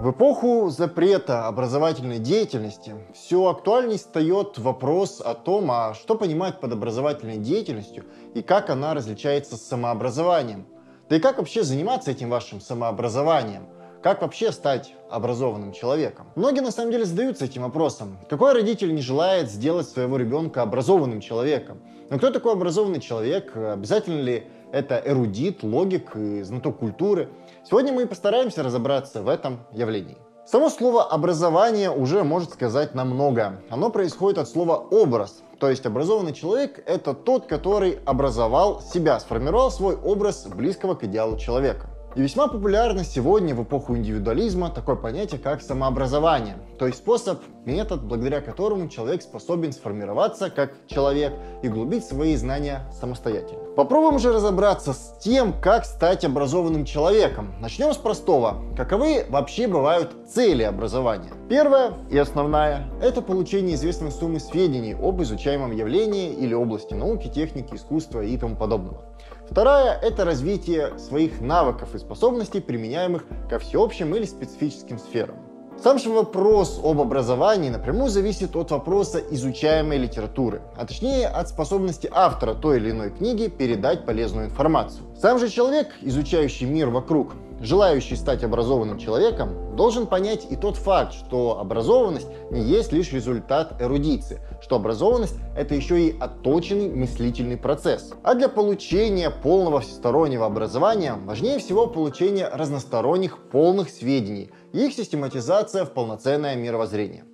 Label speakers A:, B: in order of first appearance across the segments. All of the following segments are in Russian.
A: В эпоху запрета образовательной деятельности все актуальней встает вопрос о том, а что понимать под образовательной деятельностью и как она различается с самообразованием. Да и как вообще заниматься этим вашим самообразованием? Как вообще стать образованным человеком? Многие на самом деле задаются этим вопросом. Какой родитель не желает сделать своего ребенка образованным человеком? Но кто такой образованный человек? Обязательно ли это эрудит, логик знаток культуры? Сегодня мы постараемся разобраться в этом явлении. Само слово «образование» уже может сказать нам много. Оно происходит от слова «образ», то есть образованный человек — это тот, который образовал себя, сформировал свой образ близкого к идеалу человека. И весьма популярно сегодня в эпоху индивидуализма такое понятие, как самообразование, то есть способ, метод, благодаря которому человек способен сформироваться как человек и глубить свои знания самостоятельно. Попробуем же разобраться с тем, как стать образованным человеком. Начнем с простого. Каковы вообще бывают цели образования? Первая и основная – это получение известной суммы сведений об изучаемом явлении или области науки, техники, искусства и тому подобного. Вторая – это развитие своих навыков и способностей, применяемых ко всеобщим или специфическим сферам. Сам же вопрос об образовании напрямую зависит от вопроса изучаемой литературы, а точнее от способности автора той или иной книги передать полезную информацию. Сам же человек, изучающий мир вокруг, желающий стать образованным человеком, должен понять и тот факт, что образованность не есть лишь результат эрудиции, что образованность — это еще и отточенный мыслительный процесс. А для получения полного всестороннего образования важнее всего получение разносторонних полных сведений и их систематизация в полноценное мировоззрение.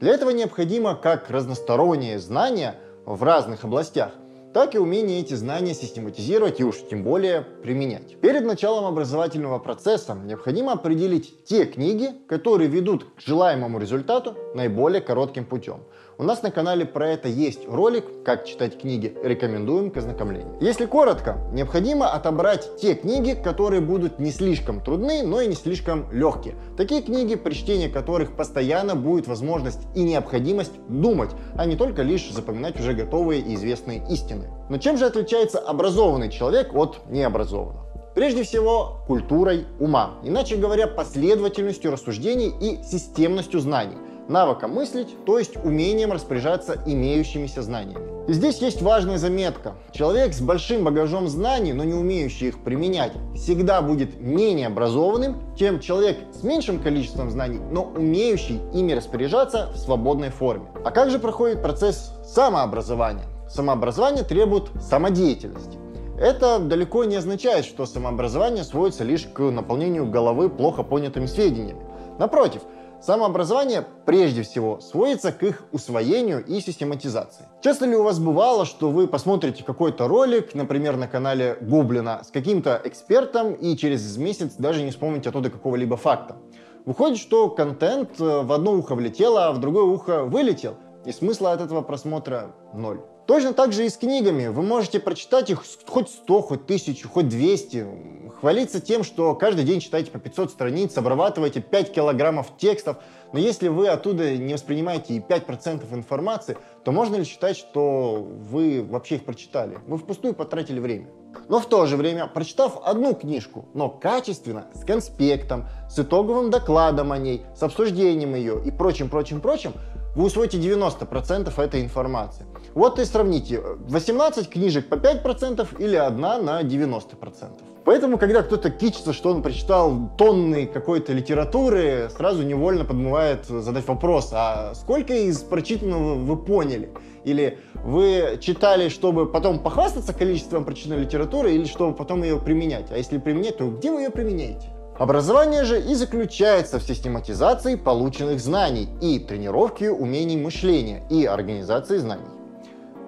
A: Для этого необходимо как разносторонние знания в разных областях, так и умение эти знания систематизировать и уж тем более применять. Перед началом образовательного процесса необходимо определить те книги, которые ведут к желаемому результату наиболее коротким путем. У нас на канале про это есть ролик, как читать книги, рекомендуем к ознакомлению. Если коротко, необходимо отобрать те книги, которые будут не слишком трудны, но и не слишком легкие. Такие книги, при чтении которых постоянно будет возможность и необходимость думать, а не только лишь запоминать уже готовые и известные истины. Но чем же отличается образованный человек от необразованного? Прежде всего, культурой ума, иначе говоря, последовательностью рассуждений и системностью знаний навыком мыслить, то есть умением распоряжаться имеющимися знаниями. И здесь есть важная заметка. Человек с большим багажом знаний, но не умеющий их применять, всегда будет менее образованным, чем человек с меньшим количеством знаний, но умеющий ими распоряжаться в свободной форме. А как же проходит процесс самообразования? Самообразование требует самодеятельности. Это далеко не означает, что самообразование сводится лишь к наполнению головы плохо понятыми сведениями. Напротив, Самообразование прежде всего сводится к их усвоению и систематизации. Часто ли у вас бывало, что вы посмотрите какой-то ролик, например, на канале Гоблина с каким-то экспертом и через месяц даже не вспомните оттуда какого-либо факта? Выходит, что контент э, в одно ухо влетел, а в другое ухо вылетел, и смысла от этого просмотра ноль. Точно так же и с книгами. Вы можете прочитать их хоть 100, хоть 1000, хоть 200. Хвалиться тем, что каждый день читаете по 500 страниц, обрабатываете 5 килограммов текстов. Но если вы оттуда не воспринимаете и 5% информации, то можно ли считать, что вы вообще их прочитали? Вы впустую потратили время. Но в то же время, прочитав одну книжку, но качественно, с конспектом, с итоговым докладом о ней, с обсуждением ее и прочим, прочим, прочим, вы усвоите 90% этой информации. Вот и сравните, 18 книжек по 5% или одна на 90%. Поэтому, когда кто-то кичится, что он прочитал тонны какой-то литературы, сразу невольно подмывает задать вопрос, а сколько из прочитанного вы поняли? Или вы читали, чтобы потом похвастаться количеством прочитанной литературы, или чтобы потом ее применять? А если применять, то где вы ее применяете? Образование же и заключается в систематизации полученных знаний и тренировке умений мышления и организации знаний.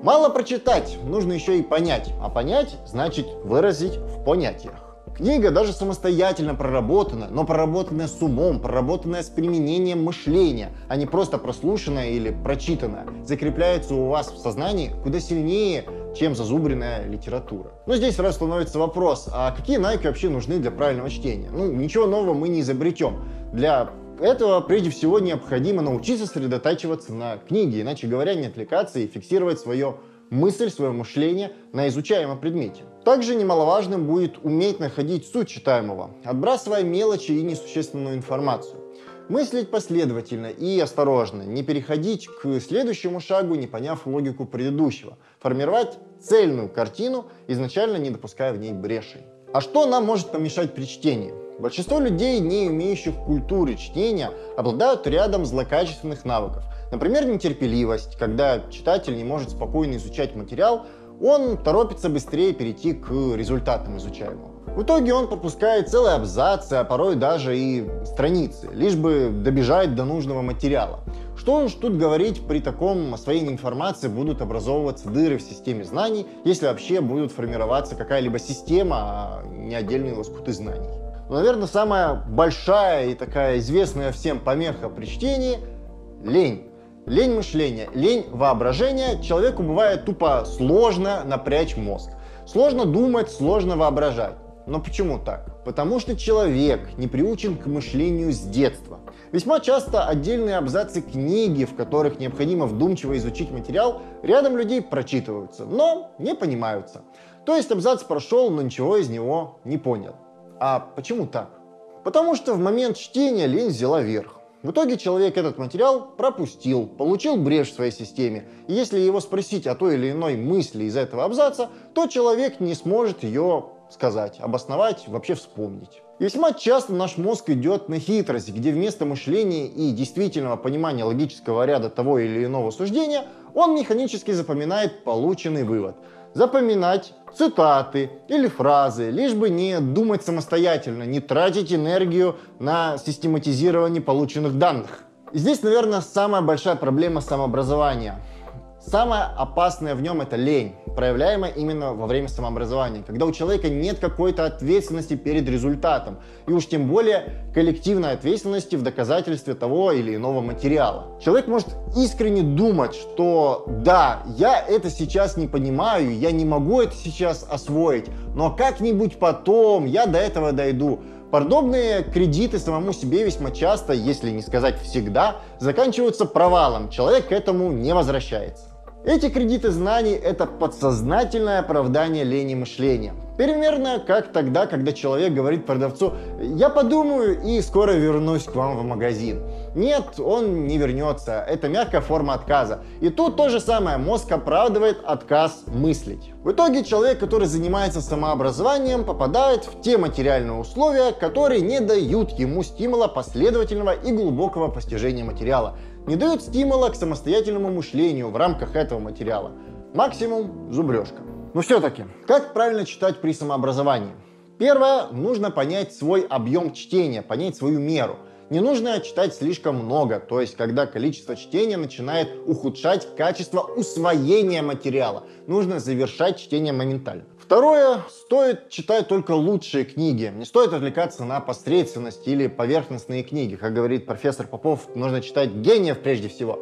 A: Мало прочитать, нужно еще и понять, а понять значит выразить в понятиях. Книга даже самостоятельно проработана, но проработанная с умом, проработанная с применением мышления, а не просто прослушанная или прочитанная, закрепляется у вас в сознании куда сильнее, чем зазубренная литература. Но здесь сразу становится вопрос, а какие навыки вообще нужны для правильного чтения? Ну, ничего нового мы не изобретем. Для этого прежде всего необходимо научиться сосредотачиваться на книге, иначе говоря, не отвлекаться и фиксировать свою мысль, свое мышление на изучаемом предмете. Также немаловажным будет уметь находить суть читаемого, отбрасывая мелочи и несущественную информацию. Мыслить последовательно и осторожно, не переходить к следующему шагу, не поняв логику предыдущего. Формировать цельную картину, изначально не допуская в ней брешей. А что нам может помешать при чтении? Большинство людей, не имеющих культуры чтения, обладают рядом злокачественных навыков. Например, нетерпеливость, когда читатель не может спокойно изучать материал, он торопится быстрее перейти к результатам изучаемого. В итоге он пропускает целые абзацы, а порой даже и страницы, лишь бы добежать до нужного материала. Что уж тут говорить, при таком освоении информации будут образовываться дыры в системе знаний, если вообще будут формироваться какая-либо система, а не отдельные лоскуты знаний. Но, наверное, самая большая и такая известная всем помеха при чтении – лень. Лень мышления, лень воображения. Человеку бывает тупо сложно напрячь мозг. Сложно думать, сложно воображать. Но почему так? Потому что человек не приучен к мышлению с детства. Весьма часто отдельные абзацы книги, в которых необходимо вдумчиво изучить материал, рядом людей прочитываются, но не понимаются. То есть абзац прошел, но ничего из него не понял. А почему так? Потому что в момент чтения лень взяла верх. В итоге человек этот материал пропустил, получил брешь в своей системе. И если его спросить о той или иной мысли из этого абзаца, то человек не сможет ее сказать, обосновать, вообще вспомнить. И весьма часто наш мозг идет на хитрость, где вместо мышления и действительного понимания логического ряда того или иного суждения, он механически запоминает полученный вывод. Запоминать цитаты или фразы, лишь бы не думать самостоятельно, не тратить энергию на систематизирование полученных данных. И здесь, наверное, самая большая проблема самообразования – Самое опасное в нем это лень, проявляемая именно во время самообразования, когда у человека нет какой-то ответственности перед результатом, и уж тем более коллективной ответственности в доказательстве того или иного материала. Человек может искренне думать, что да, я это сейчас не понимаю, я не могу это сейчас освоить, но как-нибудь потом я до этого дойду. Подобные кредиты самому себе весьма часто, если не сказать всегда, заканчиваются провалом. Человек к этому не возвращается. Эти кредиты знаний – это подсознательное оправдание лени мышления. Примерно как тогда, когда человек говорит продавцу «я подумаю и скоро вернусь к вам в магазин». Нет, он не вернется. Это мягкая форма отказа. И тут то же самое. Мозг оправдывает отказ мыслить. В итоге человек, который занимается самообразованием, попадает в те материальные условия, которые не дают ему стимула последовательного и глубокого постижения материала не дают стимула к самостоятельному мышлению в рамках этого материала. Максимум зубрежка. Но все-таки, как правильно читать при самообразовании? Первое, нужно понять свой объем чтения, понять свою меру. Не нужно читать слишком много, то есть когда количество чтения начинает ухудшать качество усвоения материала. Нужно завершать чтение моментально. Второе, стоит читать только лучшие книги. Не стоит отвлекаться на посредственность или поверхностные книги. Как говорит профессор Попов, нужно читать гениев прежде всего.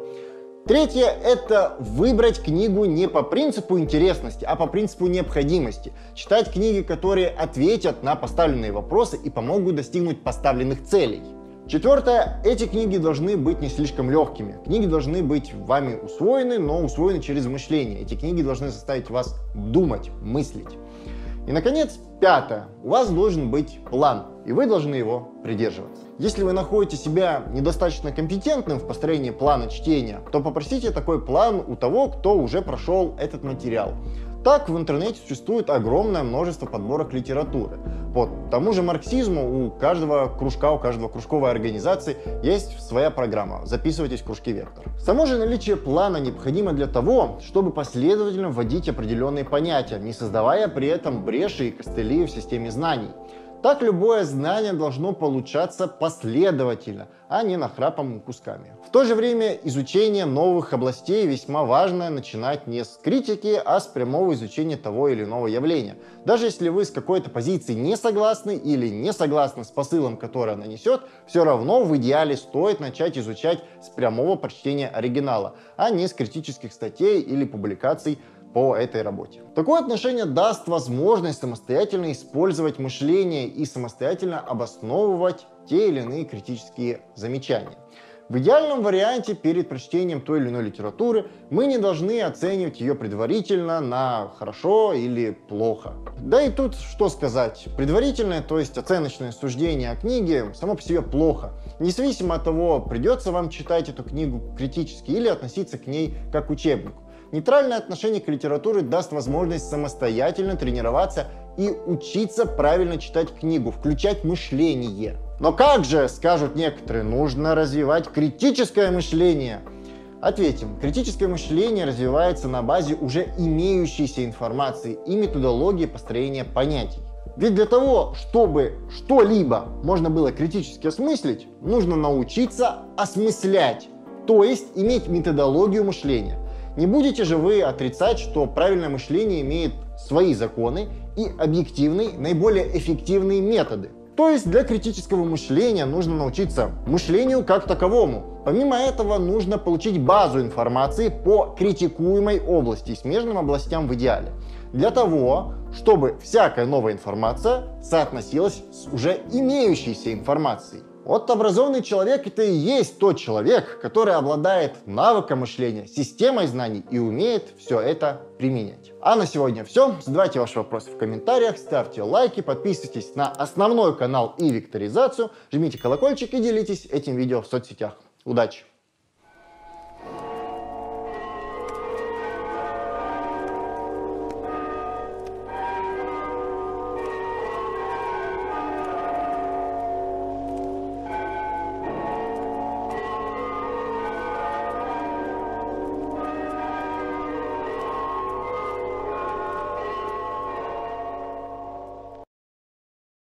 A: Третье – это выбрать книгу не по принципу интересности, а по принципу необходимости. Читать книги, которые ответят на поставленные вопросы и помогут достигнуть поставленных целей. Четвертое, эти книги должны быть не слишком легкими. Книги должны быть вами усвоены, но усвоены через мышление. Эти книги должны заставить вас думать, мыслить. И, наконец, пятое. У вас должен быть план, и вы должны его придерживаться. Если вы находите себя недостаточно компетентным в построении плана чтения, то попросите такой план у того, кто уже прошел этот материал. Так в интернете существует огромное множество подборок литературы. По тому же марксизму у каждого кружка, у каждого кружковой организации есть своя программа. Записывайтесь в кружки «Вектор». Само же наличие плана необходимо для того, чтобы последовательно вводить определенные понятия, не создавая при этом бреши и костыли в системе знаний. Так любое знание должно получаться последовательно, а не нахрапом кусками. В то же время изучение новых областей весьма важно начинать не с критики, а с прямого изучения того или иного явления. Даже если вы с какой-то позиции не согласны или не согласны с посылом, который она несет, все равно в идеале стоит начать изучать с прямого прочтения оригинала, а не с критических статей или публикаций по этой работе. Такое отношение даст возможность самостоятельно использовать мышление и самостоятельно обосновывать те или иные критические замечания. В идеальном варианте перед прочтением той или иной литературы мы не должны оценивать ее предварительно на хорошо или плохо. Да и тут что сказать, предварительное, то есть оценочное суждение о книге само по себе плохо. Независимо от того, придется вам читать эту книгу критически или относиться к ней как учебнику. Нейтральное отношение к литературе даст возможность самостоятельно тренироваться и учиться правильно читать книгу, включать мышление. Но как же, скажут некоторые, нужно развивать критическое мышление? Ответим, критическое мышление развивается на базе уже имеющейся информации и методологии построения понятий. Ведь для того, чтобы что-либо можно было критически осмыслить, нужно научиться осмыслять, то есть иметь методологию мышления. Не будете же вы отрицать, что правильное мышление имеет свои законы и объективные, наиболее эффективные методы. То есть для критического мышления нужно научиться мышлению как таковому. Помимо этого нужно получить базу информации по критикуемой области и смежным областям в идеале. Для того, чтобы всякая новая информация соотносилась с уже имеющейся информацией. Вот образованный человек это и есть тот человек, который обладает навыком мышления, системой знаний и умеет все это применять. А на сегодня все. Задавайте ваши вопросы в комментариях, ставьте лайки, подписывайтесь на основной канал и векторизацию, жмите колокольчик и делитесь этим видео в соцсетях. Удачи!